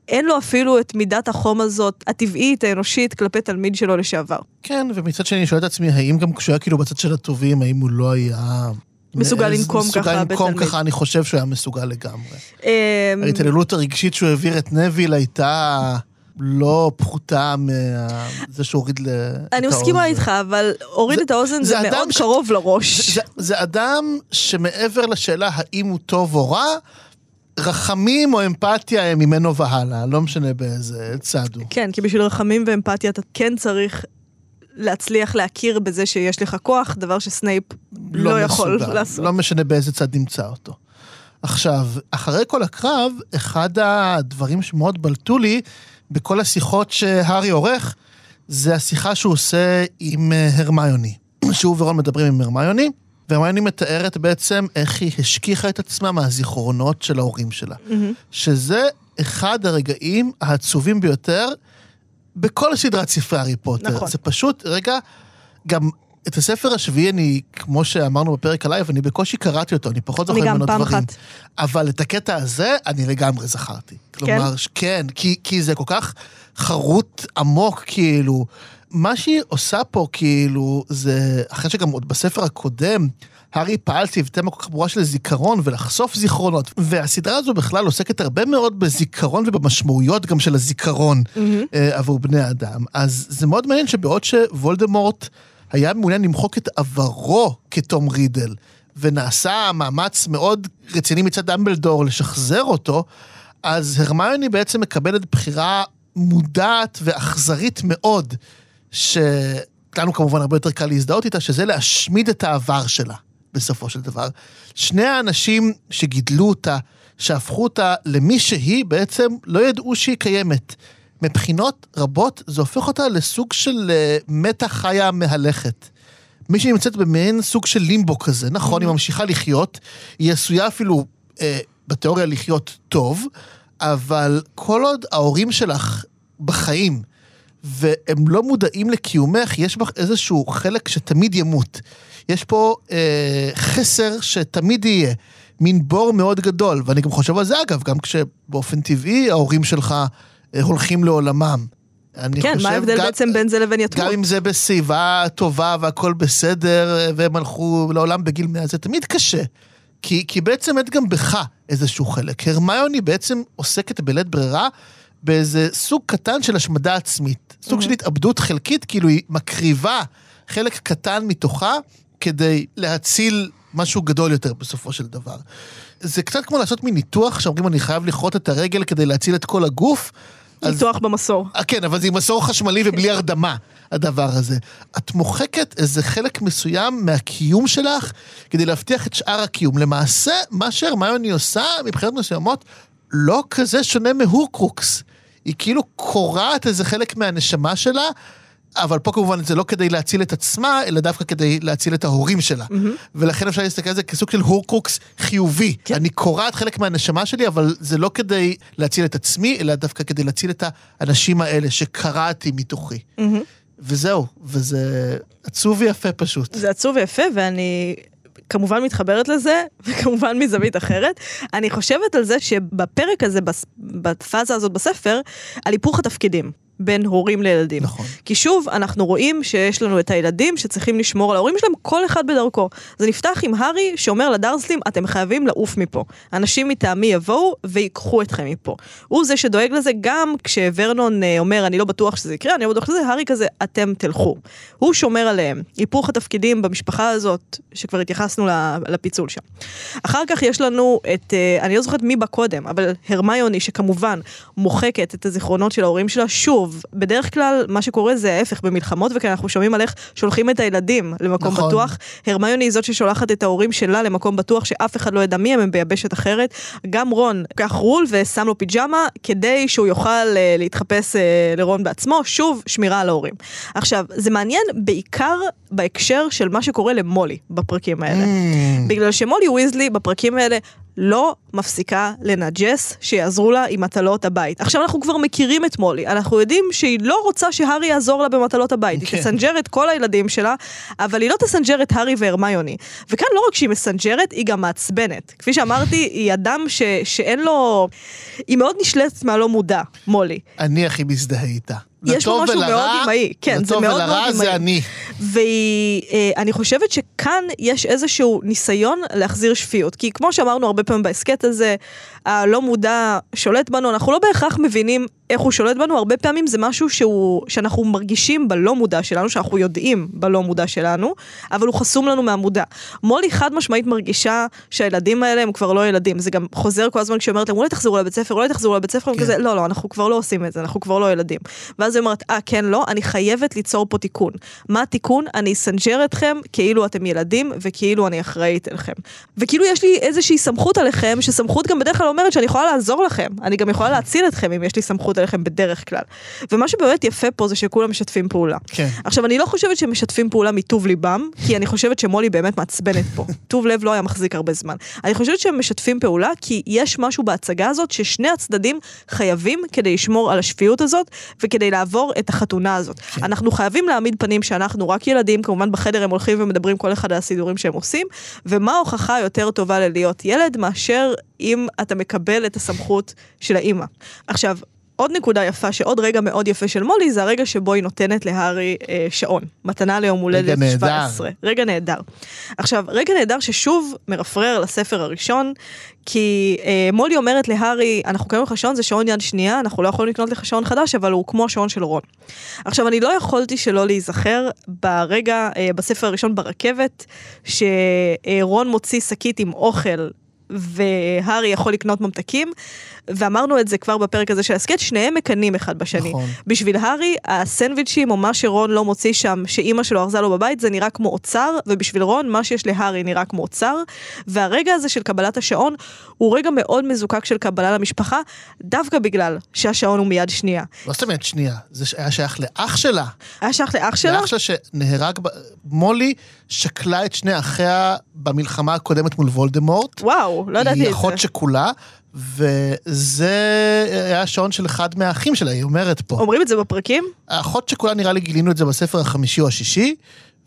אין לו אפילו את מידת החום הזאת, הטבעית, האנושית, כלפי תלמיד שלו לשעבר. כן, ומצד שני אני שואל את עצמי, האם גם כשהוא היה כאילו בצד של הטובים, האם הוא לא היה מסוגל לנקום ככה בתלמיד. מסוגל לנקום ככה, אני חושב שהוא היה מסוגל לגמרי. אמ, ההתעללות הרגשית שהוא העביר את נביל הייתה... לא פחותה מזה שהוריד את האוזן. אני מסכימה איתך, אבל הוריד את האוזן זה מאוד קרוב לראש. זה אדם שמעבר לשאלה האם הוא טוב או רע, רחמים או אמפתיה הם ממנו והלאה, לא משנה באיזה צד הוא. כן, כי בשביל רחמים ואמפתיה אתה כן צריך להצליח להכיר בזה שיש לך כוח, דבר שסנייפ לא, לא יכול מסוגל, לעשות. לא משנה באיזה צד נמצא אותו. עכשיו, אחרי כל הקרב, אחד הדברים שמאוד בלטו לי בכל השיחות שהארי עורך, זה השיחה שהוא עושה עם אה, הרמיוני. שהוא ורון מדברים עם הרמיוני, והרמיוני מתארת בעצם איך היא השכיחה את עצמה מהזיכרונות של ההורים שלה. Mm-hmm. שזה אחד הרגעים העצובים ביותר בכל סדרת ספרי הארי פוטר. נכון. זה פשוט, רגע, גם את הספר השביעי אני, כמו שאמרנו בפרק עלייב, אני בקושי קראתי אותו, אני פחות אני זוכר גם ממנו פעם דברים. אחת. אבל את הקטע הזה, אני לגמרי זכרתי. כלומר, ש- כן, כי, כי זה כל כך חרוט עמוק, כאילו. מה שהיא עושה פה, כאילו, זה, אחרי שגם עוד בספר הקודם, הארי פעל סביב תמה כל כך ברורה של זיכרון ולחשוף זיכרונות, והסדרה הזו בכלל עוסקת הרבה מאוד בזיכרון ובמשמעויות גם של הזיכרון אה, עבור בני אדם. אז זה מאוד מעניין שבעוד שוולדמורט היה מעוניין למחוק את עברו כתום רידל, ונעשה מאמץ מאוד רציני מצד דמבלדור לשחזר אותו, אז הרמיוני בעצם מקבלת בחירה מודעת ואכזרית מאוד, שלנו כמובן הרבה יותר קל להזדהות איתה, שזה להשמיד את העבר שלה, בסופו של דבר. שני האנשים שגידלו אותה, שהפכו אותה למי שהיא, בעצם לא ידעו שהיא קיימת. מבחינות רבות זה הופך אותה לסוג של אה, מתה חיה מהלכת. מי שנמצאת במעין סוג של לימבו כזה, נכון, היא ממשיכה לחיות, היא עשויה אפילו אה, בתיאוריה לחיות טוב, אבל כל עוד ההורים שלך בחיים, והם לא מודעים לקיומך, יש בך איזשהו חלק שתמיד ימות. יש פה אה, חסר שתמיד יהיה, מין בור מאוד גדול, ואני גם חושב על זה אגב, גם כשבאופן טבעי ההורים שלך אה, הולכים לעולמם. אני כן, חושב מה ההבדל גם- בעצם בין זה לבין יתמות? גם אם זה בסביבה טובה והכל בסדר, והם הלכו לעולם בגיל 100, זה תמיד קשה. כי, כי בעצם אין גם בך איזשהו חלק. הרמיוני בעצם עוסקת בלית ברירה באיזה סוג קטן של השמדה עצמית. סוג של התאבדות חלקית, כאילו היא מקריבה חלק קטן מתוכה כדי להציל משהו גדול יותר בסופו של דבר. זה קצת כמו לעשות מין ניתוח שאומרים אני חייב לכרות את הרגל כדי להציל את כל הגוף. אז ניתוח במסור. אה, כן, אבל זה עם מסור חשמלי ובלי הרדמה, הדבר הזה. את מוחקת איזה חלק מסוים מהקיום שלך כדי להבטיח את שאר הקיום. למעשה, מה שהרמיוני עושה, מבחינות מסוימות, לא כזה שונה מהורקרוקס. היא כאילו קורעת איזה חלק מהנשמה שלה, אבל פה כמובן זה לא כדי להציל את עצמה, אלא דווקא כדי להציל את ההורים שלה. ולכן אפשר להסתכל על זה כסוג של הורקרוקס חיובי. כן. אני קורעת חלק מהנשמה שלי, אבל זה לא כדי להציל את עצמי, אלא דווקא כדי להציל את האנשים האלה שקרעתי מתוכי. וזהו, וזה עצוב ויפה פשוט. זה עצוב ויפה, ואני כמובן מתחברת לזה, וכמובן מזווית אחרת. אני חושבת על זה שבפרק הזה, בפאזה הזאת בספר, על היפוך התפקידים. בין הורים לילדים. נכון. כי שוב, אנחנו רואים שיש לנו את הילדים שצריכים לשמור על ההורים שלהם, כל אחד בדרכו. זה נפתח עם הארי שאומר לדרסלים, אתם חייבים לעוף מפה. אנשים מטעמי יבואו ויקחו אתכם מפה. הוא זה שדואג לזה גם כשוורנון אה, אומר, אני לא בטוח שזה יקרה, אני לא בטוח שזה, הארי כזה, אתם תלכו. הוא שומר עליהם. היפוך התפקידים במשפחה הזאת, שכבר התייחסנו לפיצול שם. אחר כך יש לנו את, אה, אני לא זוכרת מי בא קודם, אבל הרמיוני שכמובן מוחקת את הזיכרונות של ההורים שלה, שוב, בדרך כלל מה שקורה זה ההפך במלחמות, וכאן אנחנו שומעים על איך שולחים את הילדים למקום נכון. בטוח. הרמיוני היא זאת ששולחת את ההורים שלה למקום בטוח שאף אחד לא ידע מי הם, הם ביבשת אחרת. גם רון לקח רול ושם לו פיג'מה כדי שהוא יוכל אה, להתחפש אה, לרון בעצמו, שוב, שמירה על ההורים. עכשיו, זה מעניין בעיקר בהקשר של מה שקורה למולי בפרקים האלה. Mm. בגלל שמולי ויזלי בפרקים האלה לא מפסיקה לנג'ס שיעזרו לה עם מטלות הבית. עכשיו אנחנו כבר מכירים את מולי, אנחנו יודעים שהיא לא רוצה שהארי יעזור לה במטלות הבית. היא כן. תסנג'ר את כל הילדים שלה, אבל היא לא תסנג'ר את הארי והרמיוני. וכאן לא רק שהיא מסנג'רת, היא גם מעצבנת. כפי שאמרתי, היא אדם ש, שאין לו... היא מאוד נשלטת מהלא מודע, מולי. אני הכי מזדהה איתה. יש לו משהו ולרע, מאוד אמאי, כן, זה מאוד מאוד לטוב ולרע זה אמאי. אני. ואני חושבת שכאן יש איזשהו ניסיון להחזיר שפיות. כי כמו שאמרנו הרבה פעמים בהסכת הזה, הלא מודע שולט בנו, אנחנו לא בהכרח מבינים איך הוא שולט בנו, הרבה פעמים זה משהו שהוא, שאנחנו מרגישים בלא מודע שלנו, שאנחנו יודעים בלא מודע שלנו, אבל הוא חסום לנו מהמודע. מולי חד משמעית מרגישה שהילדים האלה הם כבר לא ילדים, זה גם חוזר כל הזמן כשהיא אומרת להם, אולי תחזרו לבית ספר, אולי תחזרו לבית ספר, כן. כזה, לא, לא, אנחנו כבר לא עושים את זה, אנחנו כבר לא ילדים. ואז היא אומרת, אה, כן, לא, אני חייבת ליצור פה תיקון. מה התיקון? אני אסנג'ר אתכם כאילו אתם ילדים וכאילו אני אחראית אליכם. וכאילו יש לי איזושהי סמכות עליכם, שסמכות גם בדרך כלל לא אומרת שאני יכולה לעזור לכם, אני גם יכולה להציל אתכם אם יש לי סמכות עליכם בדרך כלל. ומה שבאמת יפה פה זה שכולם משתפים פעולה. כן. עכשיו, אני לא חושבת שהם משתפים פעולה מטוב ליבם, כי אני חושבת שמולי באמת מעצבנת פה. טוב לב לא היה מחזיק הרבה זמן. אני חושבת שהם משתפים פעולה, כי יש משהו בהצגה הזאת ששני הצדדים חייבים כדי לשמור על השפיות הזאת, וכדי לעבור את החתונה הזאת. כן. אנחנו חייבים להעמיד פנים שאנחנו רק ילדים, כמובן בחדר הם הולכים ומדברים כל אחד על הסידורים שהם עושים, ומה ההוכחה יותר טובה ללהיות ילד מאשר אם אתה מקבל את הסמכות של האימא. עכשיו, עוד נקודה יפה, שעוד רגע מאוד יפה של מולי, זה הרגע שבו היא נותנת להארי אה, שעון. מתנה ליום הולדת נהדר. 17. רגע נהדר. עכשיו, רגע נהדר ששוב מרפרר לספר הראשון, כי אה, מולי אומרת להארי, אנחנו קיימים לך שעון, זה שעון יד שנייה, אנחנו לא יכולים לקנות לך שעון חדש, אבל הוא כמו השעון של רון. עכשיו, אני לא יכולתי שלא להיזכר ברגע, אה, בספר הראשון ברכבת, שרון מוציא שקית עם אוכל והארי יכול לקנות ממתקים, ואמרנו את זה כבר בפרק הזה של הסכת, שניהם מקנאים אחד בשני. נכון. בשביל הארי, הסנדוויצ'ים או מה שרון לא מוציא שם, שאימא שלו ארזה לו בבית, זה נראה כמו אוצר, ובשביל רון, מה שיש להארי נראה כמו אוצר. והרגע הזה של קבלת השעון, הוא רגע מאוד מזוקק של קבלה למשפחה, דווקא בגלל שהשעון הוא מיד שנייה. לא סתם יד שנייה, זה היה שייך לאח שלה. היה שייך לאח שלה? לאח שלה שנהרג, ב... מולי שקלה את שני אחיה במלחמה הקודמת מול וולדמורט. וואו, לא ידעתי היא את זה. אחות שכולה, וזה היה השעון של אחד מהאחים שלה, היא אומרת פה. אומרים את זה בפרקים? האחות שכולה נראה לי גילינו את זה בספר החמישי או השישי,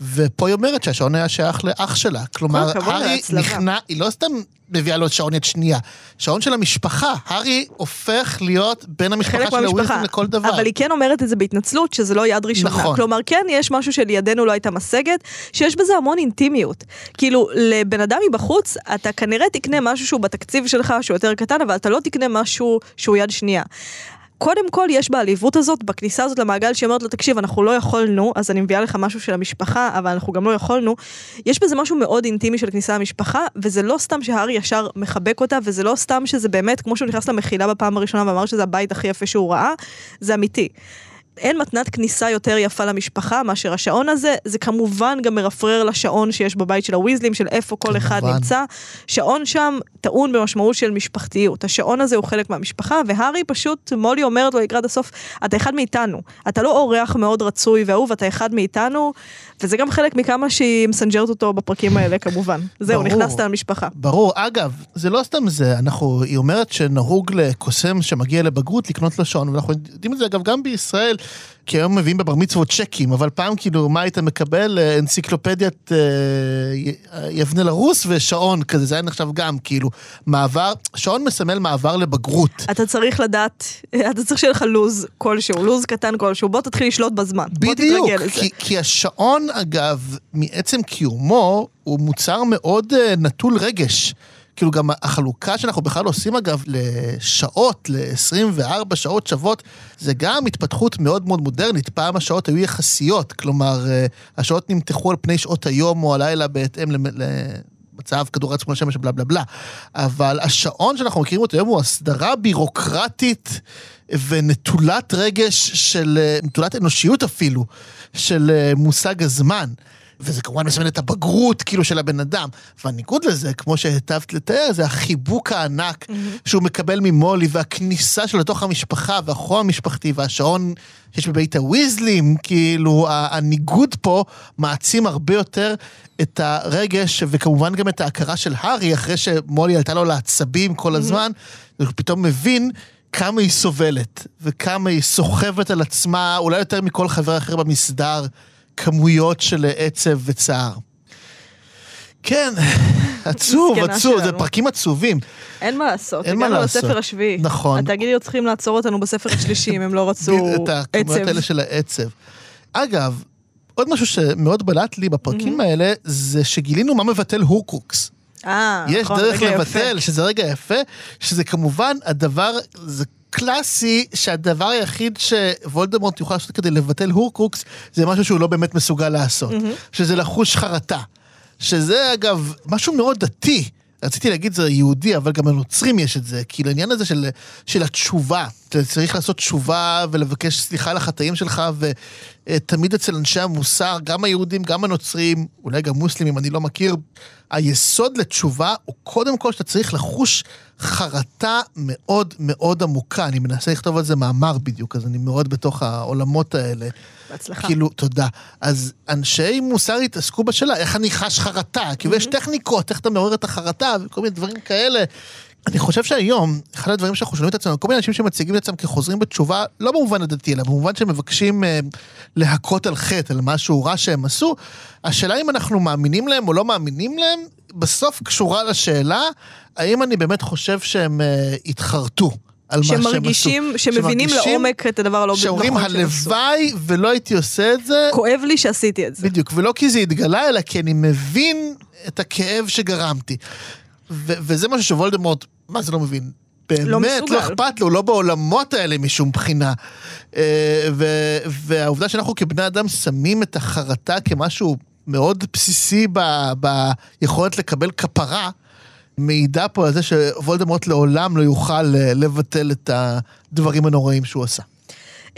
ופה היא אומרת שהשעון היה שייך לאח שלה. כלומר, הארי. נכנע, היא לא סתם מביאה לו שעון יד שנייה, שעון של המשפחה. הארי הופך להיות בן המשפחה של. הוויזלם לכל דבר. אבל היא כן אומרת את זה בהתנצלות, שזה לא יד ראשונה. נכון. כלומר, כן יש משהו שלידנו לא הייתה משגת, שיש בזה המון אינטימיות. כאילו, לבן אדם מבחוץ, אתה כנראה תקנה משהו שהוא בתקציב שלך, שהוא יותר קטן, אבל אתה לא תקנה משהו שהוא יד שנייה. קודם כל, יש בעליבות הזאת, בכניסה הזאת למעגל, שהיא אומרת לו, תקשיב, אנחנו לא יכולנו, אז אני מביאה לך משהו של המשפחה, אבל אנחנו גם לא יכולנו. יש בזה משהו מאוד אינטימי של כניסה למשפחה, וזה לא סתם שהארי ישר מחבק אותה, וזה לא סתם שזה באמת, כמו שהוא נכנס למחילה בפעם הראשונה ואמר שזה הבית הכי יפה שהוא ראה, זה אמיתי. אין מתנת כניסה יותר יפה למשפחה מאשר השעון הזה, זה כמובן גם מרפרר לשעון שיש בבית של הוויזלים, של איפה כל אחד כמובן. נמצא. שעון שם טעון במשמעות של משפחתיות. השעון הזה הוא חלק מהמשפחה, והארי פשוט, מולי אומרת לו לקראת הסוף, אתה אחד מאיתנו. אתה לא אורח מאוד רצוי ואהוב, אתה אחד מאיתנו, וזה גם חלק מכמה שהיא מסנג'רת אותו בפרקים האלה כמובן. זהו, ברור. נכנסת למשפחה. ברור, אגב, זה לא סתם זה, אנחנו, היא אומרת שנהוג לקוסם שמגיע לבגרות לקנות לו שעון, ואנחנו יודעים את זה אגב גם בישראל, כי היום מביאים בבר מצוות צ'קים, אבל פעם כאילו, מה היית מקבל? אה, אנציקלופדיית אה, יבנה לרוס ושעון כזה, זה היה נחשב גם כאילו מעבר, שעון מסמל מעבר לבגרות. אתה צריך לדעת, אתה צריך שיהיה לך לוז כלשהו, לוז קטן כלשהו, בוא תתחיל לשלוט בזמן. בדיוק. כי, כי השעון אגב, מעצם קיומו, הוא מוצר מאוד uh, נטול רגש. כאילו גם החלוקה שאנחנו בכלל עושים אגב לשעות, ל-24 שעות שוות, זה גם התפתחות מאוד מאוד מודרנית. פעם השעות היו יחסיות, כלומר, uh, השעות נמתחו על פני שעות היום או הלילה בהתאם למ- למצב כדור הארץ כמו השמש בלה בלה בלה. אבל השעון שאנחנו מכירים אותו היום הוא הסדרה בירוקרטית ונטולת רגש של, אה, נטולת אנושיות אפילו, של אה, מושג הזמן. וזה כמובן מסמן את הבגרות כאילו של הבן אדם. והניגוד לזה, כמו שהיטבת לתאר, זה החיבוק הענק שהוא מקבל ממולי, והכניסה שלו לתוך המשפחה, והחום המשפחתי, והשעון שיש בבית הוויזלים, כאילו הניגוד פה מעצים הרבה יותר את הרגש, וכמובן גם את ההכרה של הארי, אחרי שמולי עלתה לו לעצבים כל הזמן, הוא פתאום מבין כמה היא סובלת, וכמה היא סוחבת על עצמה, אולי יותר מכל חבר אחר במסדר, כמויות של עצב וצער. כן, עצוב, עצוב, זה. פרקים עצובים. אין מה לעשות, אין מה הגענו לעשות. לספר השביעי. נכון. התאגידים היו צריכים לעצור אותנו בספר השלישי אם הם לא רצו את הכמויות עצב. האלה של העצב. אגב, עוד משהו שמאוד בלט לי בפרקים האלה, זה שגילינו מה מבטל הורקרוקס. אה, יש נכון, דרך רגע יפה. לבטל, שזה רגע יפה, שזה כמובן הדבר, זה קלאסי שהדבר היחיד שוולדמורט יוכל לעשות כדי לבטל הורקרוקס, זה משהו שהוא לא באמת מסוגל לעשות. שזה לחוש חרטה. שזה אגב משהו מאוד דתי. רציתי להגיד זה יהודי, אבל גם לנוצרים יש את זה. כאילו העניין הזה של, של התשובה, צריך לעשות תשובה ולבקש סליחה על החטאים שלך, ותמיד אצל אנשי המוסר, גם היהודים, גם הנוצרים, אולי גם מוסלמים, אני לא מכיר, היסוד לתשובה הוא קודם כל שאתה צריך לחוש חרטה מאוד מאוד עמוקה. אני מנסה לכתוב על זה מאמר בדיוק, אז אני מאוד בתוך העולמות האלה. בהצלחה. כאילו, תודה. אז אנשי מוסר התעסקו בשאלה, איך אני חש חרטה? כאילו, יש טכניקות, איך אתה מעורר את החרטה, וכל מיני דברים כאלה. אני חושב שהיום, אחד הדברים שאנחנו שומעים את עצמנו, כל מיני אנשים שמציגים את עצמם כחוזרים בתשובה, לא במובן הדתי, אלא במובן שהם מבקשים אה, להכות על חטא, על משהו רע שהם עשו, השאלה אם אנחנו מאמינים להם או לא מאמינים להם, בסוף קשורה לשאלה, האם אני באמת חושב שהם אה, התחרטו. על מה שהם עשו. שמרגישים, שמבינים לעומק את הדבר הלא נכון שאומרים, שהם עשו. הלוואי ולא הייתי עושה את זה, כואב לי שעשיתי את זה. בדיוק, ולא כי זה התגלה, אלא כי אני מבין את הכאב שגרמתי. ו- וזה משהו שוולדמורט, מה זה לא מבין? באמת לא לא, מסוגל. לא אכפת לו, לא בעולמות האלה משום בחינה. אה, ו- והעובדה שאנחנו כבני אדם שמים את החרטה כמשהו מאוד בסיסי ב- ביכולת לקבל כפרה, מעידה פה על זה שוולדמורט לעולם לא יוכל אה, לבטל את הדברים הנוראים שהוא עשה.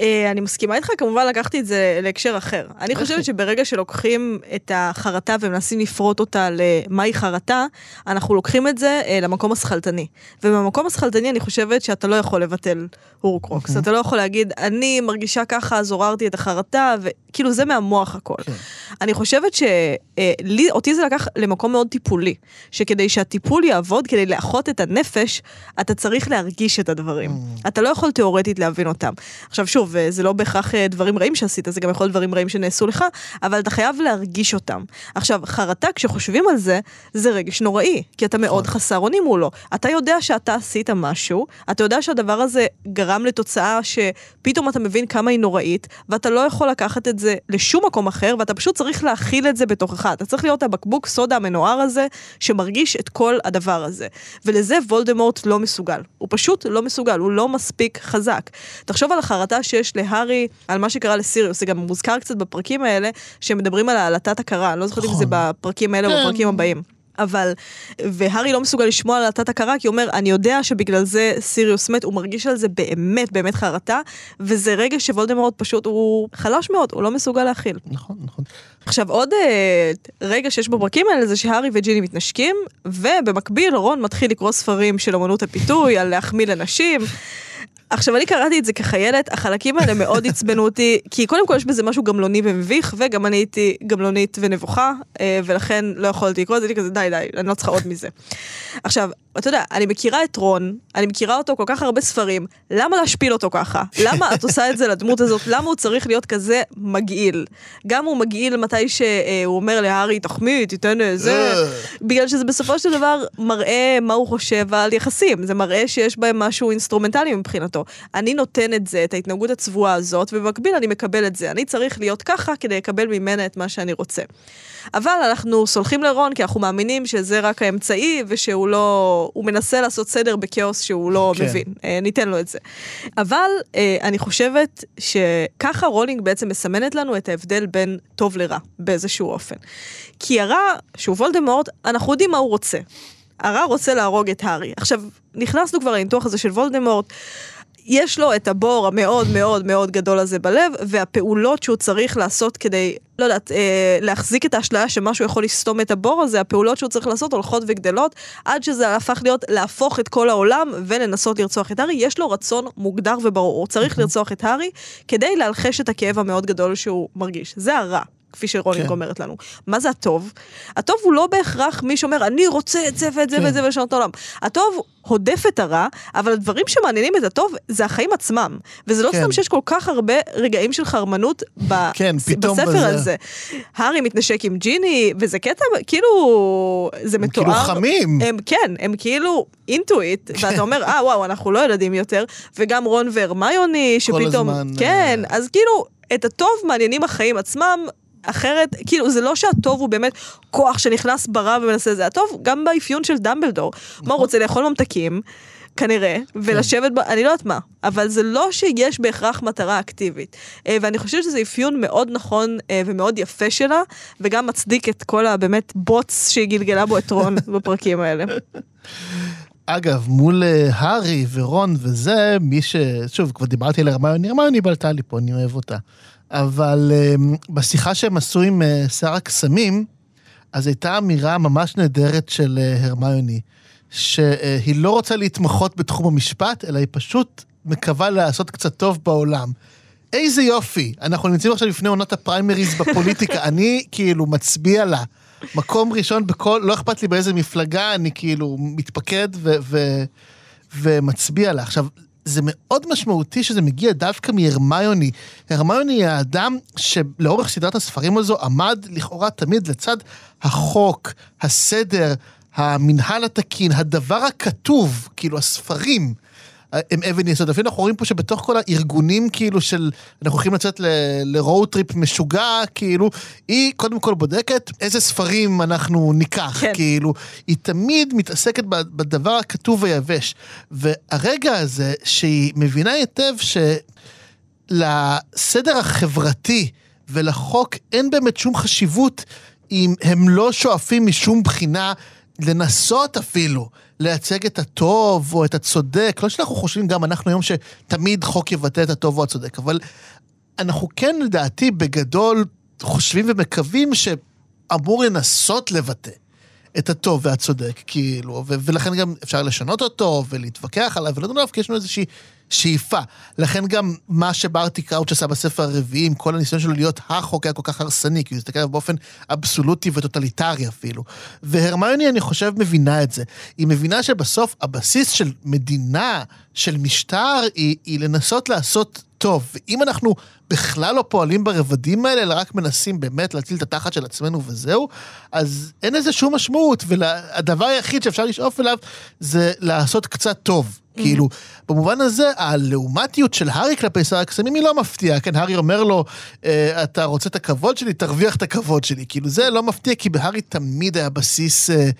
אה, אני מסכימה איתך, כמובן לקחתי את זה להקשר אחר. אני חושבת שברגע שלוקחים את החרטה ומנסים לפרוט אותה למהי חרטה, אנחנו לוקחים את זה אה, למקום השכלתני. ובמקום השכלתני אני חושבת שאתה לא יכול לבטל הורקרוקס. אתה לא יכול להגיד, אני מרגישה ככה, אז עוררתי את החרטה, וכאילו זה מהמוח הכל. כן. אני חושבת שאותי זה לקח למקום מאוד טיפולי, שכדי שהטיפול יעבוד, כדי לאחות את הנפש, אתה צריך להרגיש את הדברים. אתה לא יכול תיאורטית להבין אותם. עכשיו שוב, אה, זה לא בהכרח אה, דברים רעים שעשית, זה גם יכול להיות דברים רעים שנעשו לך, אבל אתה חייב להרגיש אותם. עכשיו, חרטה, כשחושבים על זה, זה רגש נוראי, כי אתה מאוד חסר אונים מולו. אתה יודע שאתה עשית משהו, אתה יודע שהדבר הזה גרם לתוצאה שפתאום אתה מבין כמה היא נוראית, ואתה לא יכול לקחת את זה לשום מקום אחר, ואתה פשוט צריך להכיל את זה בתוכך. אתה צריך להיות הבקבוק סודה המנוער הזה, שמרגיש את כל הדבר הזה. ולזה וולדמורט לא מסוגל. הוא פשוט לא מסוגל, הוא לא מספיק חזק. תחשוב על החרטה שיש להארי, על מה שקרה לסיריוס, זה גם מוזכר קצת בפרקים האלה, שמדברים על העלטת הכרה, אני לא זוכרת אם זה נכון. בפרקים האלה או כן. בפרקים הבאים. אבל, והארי לא מסוגל לשמוע על העלטת הכרה, כי הוא אומר, אני יודע שבגלל זה סיריוס מת, הוא מרגיש על זה באמת באמת חרטה, וזה רגע שוולדמורט פשוט, הוא חלש מאוד, הוא לא מסוגל להכיל. נכון, נכון. עכשיו עוד אה, רגע שיש בפרקים האלה זה שהארי וג'יני מתנשקים, ובמקביל רון מתחיל לקרוא ספרים של אמנות הפיתוי, על להחמיא לנשים. עכשיו אני קראתי את זה כחיילת, החלקים האלה מאוד עצבנו אותי, כי קודם כל יש בזה משהו גמלוני ומביך, וגם אני הייתי גמלונית ונבוכה, אה, ולכן לא יכולתי לקרוא את זה, הייתי כזה די די, אני לא צריכה עוד מזה. עכשיו, אתה יודע, אני מכירה את רון, אני מכירה אותו כל כך הרבה ספרים, למה להשפיל אותו ככה? למה את עושה את זה לדמות הזאת? למה הוא צריך להיות כזה מגעיל? גם הוא מגעיל מתי שהוא אומר להארי, תחמיא, תיתן זה, אה. בגלל שזה בסופו של דבר מראה מה הוא חושב על יחסים, זה מראה שיש בהם משהו אינסטרומנטלי מבחינתו. אני נותן את זה, את ההתנהגות הצבועה הזאת, ובמקביל אני מקבל את זה. אני צריך להיות ככה כדי לקבל ממנה את מה שאני רוצה. אבל אנחנו סולחים לרון כי אנחנו מאמינים שזה רק האמצעי ושהוא לא, הוא מנסה לעשות סדר בכאוס שהוא לא כן. מבין, אה, ניתן לו את זה. אבל אה, אני חושבת שככה רולינג בעצם מסמנת לנו את ההבדל בין טוב לרע באיזשהו אופן. כי הרע, שהוא וולדמורט, אנחנו יודעים מה הוא רוצה. הרע רוצה להרוג את הארי. עכשיו, נכנסנו כבר לניתוח הזה של וולדמורט. יש לו את הבור המאוד מאוד מאוד גדול הזה בלב, והפעולות שהוא צריך לעשות כדי, לא יודעת, אה, להחזיק את האשליה שמשהו יכול לסתום את הבור הזה, הפעולות שהוא צריך לעשות הולכות וגדלות, עד שזה הפך להיות להפוך את כל העולם ולנסות לרצוח את הארי. יש לו רצון מוגדר וברור, הוא צריך לרצוח את הארי כדי להלחש את הכאב המאוד גדול שהוא מרגיש. זה הרע. כפי שרולינג כן. אומרת לנו. מה זה הטוב? הטוב הוא לא בהכרח מי שאומר, אני רוצה את זה ואת זה כן. ואת זה ולשנות העולם. הטוב הודף את הרע, אבל הדברים שמעניינים את הטוב זה החיים עצמם. וזה לא כן. סתם שיש כל כך הרבה רגעים של חרמנות ב- כן, בספר בזה. הזה. הארי מתנשק עם ג'יני, וזה קטע, כאילו, זה הם מתואר. כאילו חמים. הם כן, הם כאילו אינטואיט, ואתה אומר, אה וואו, אנחנו לא ילדים יותר, וגם רון והרמיוני, שפתאום, הזמן, כן, אה, אז כאילו, את הטוב מעניינים החיים עצמם, אחרת, כאילו, זה לא שהטוב הוא באמת כוח שנכנס ברע ומנסה זה, הטוב גם באפיון של דמבלדור. מה הוא רוצה לאכול ממתקים? כנראה, ולשבת, ב... אני לא יודעת מה, אבל זה לא שיש בהכרח מטרה אקטיבית. אה, ואני חושבת שזה אפיון מאוד נכון אה, ומאוד יפה שלה, וגם מצדיק את כל הבאמת בוץ שהיא גלגלה בו את רון בפרקים האלה. אגב, מול אה, הארי ורון וזה, מי ש... שוב, כבר דיברתי על הרמיוני, הרמיוני בלטה לי פה, אני אוהב אותה. אבל אה, בשיחה שהם עשו עם אה, שר הקסמים, אז הייתה אמירה ממש נהדרת של אה, הרמיוני, שהיא לא רוצה להתמחות בתחום המשפט, אלא היא פשוט מקווה לעשות קצת טוב בעולם. איזה יופי, אנחנו נמצאים עכשיו לפני עונת הפריימריז בפוליטיקה, אני כאילו מצביע לה. מקום ראשון בכל, לא אכפת לי באיזה מפלגה, אני כאילו מתפקד ו, ו, ומצביע לה. עכשיו, זה מאוד משמעותי שזה מגיע דווקא מהרמיוני. הרמיוני היא האדם שלאורך סדרת הספרים הזו עמד לכאורה תמיד לצד החוק, הסדר, המנהל התקין, הדבר הכתוב, כאילו הספרים. הם אבן יסוד. אפילו אנחנו רואים פה שבתוך כל הארגונים כאילו של, אנחנו הולכים לצאת ל road trip משוגע, כאילו, היא קודם כל בודקת איזה ספרים אנחנו ניקח, כן. כאילו, היא תמיד מתעסקת בדבר הכתוב היבש. והרגע הזה שהיא מבינה היטב שלסדר החברתי ולחוק אין באמת שום חשיבות אם הם לא שואפים משום בחינה לנסות אפילו לייצג את הטוב או את הצודק, לא שאנחנו חושבים גם אנחנו היום שתמיד חוק יבטא את הטוב או הצודק, אבל אנחנו כן לדעתי בגדול חושבים ומקווים שאמור לנסות לבטא את הטוב והצודק, כאילו, ו- ולכן גם אפשר לשנות אותו ולהתווכח עליו ולדון עליו, כי יש לנו איזושהי שאיפה. לכן גם מה שברטי קראוץ' עשה בספר הרביעי, עם כל הניסיון שלו להיות החוק היה כל כך הרסני, כי הוא הסתכל עליו באופן אבסולוטי וטוטליטרי אפילו. והרמיוני, אני חושב, מבינה את זה. היא מבינה שבסוף הבסיס של מדינה, של משטר, היא, היא לנסות לעשות טוב. ואם אנחנו בכלל לא פועלים ברבדים האלה, אלא רק מנסים באמת להציל את התחת של עצמנו וזהו, אז אין לזה שום משמעות, והדבר היחיד שאפשר לשאוף אליו זה לעשות קצת טוב. כאילו, במובן הזה, הלעומתיות של הארי כלפי שר הקסמים היא לא מפתיעה, כן, הארי אומר לו, אה, אתה רוצה את הכבוד שלי, תרוויח את הכבוד שלי. כאילו, זה לא מפתיע, כי בהארי תמיד היה בסיס אה,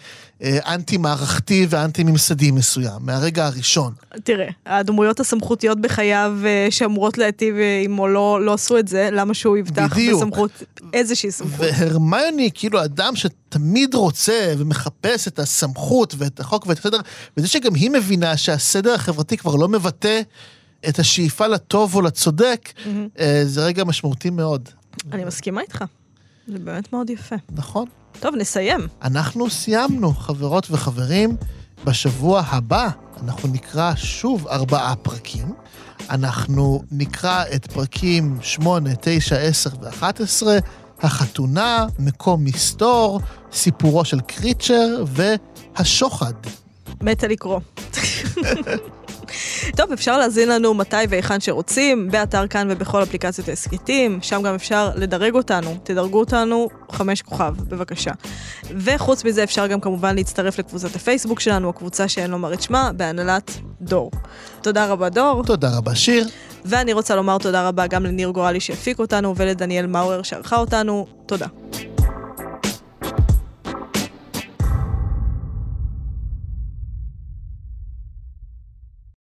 אה, אנטי-מערכתי ואנטי-ממסדי מסוים, מהרגע הראשון. תראה, הדמויות הסמכותיות בחייו שאמורות להיטיב עמו לא, לא עשו את זה, למה שהוא יבטח בדיוק. בסמכות, איזושהי סמכות. והרמיוני, כאילו, אדם שתמיד רוצה ומחפש את הסמכות ואת החוק ואת הסדר, וזה שגם היא מבינה שהסדר החברתי כבר לא מבטא את השאיפה לטוב או לצודק, mm-hmm. זה רגע משמעותי מאוד. אני מסכימה איתך. זה באמת מאוד יפה. נכון. טוב, נסיים. אנחנו סיימנו, חברות וחברים. בשבוע הבא אנחנו נקרא שוב ארבעה פרקים. אנחנו נקרא את פרקים 8, 9, 10 ו-11, החתונה, מקום מסתור, סיפורו של קריצ'ר והשוחד. מתה לקרוא. טוב, אפשר להזין לנו מתי והיכן שרוצים, באתר כאן ובכל אפליקציות ההסכתים, שם גם אפשר לדרג אותנו, תדרגו אותנו חמש כוכב, בבקשה. וחוץ מזה אפשר גם כמובן להצטרף לקבוצת הפייסבוק שלנו, הקבוצה שאין לומר את שמה, בהנהלת דור. תודה רבה דור. תודה רבה שיר. ואני רוצה לומר תודה רבה גם לניר גורלי שהפיק אותנו ולדניאל מאואר שערכה אותנו. תודה.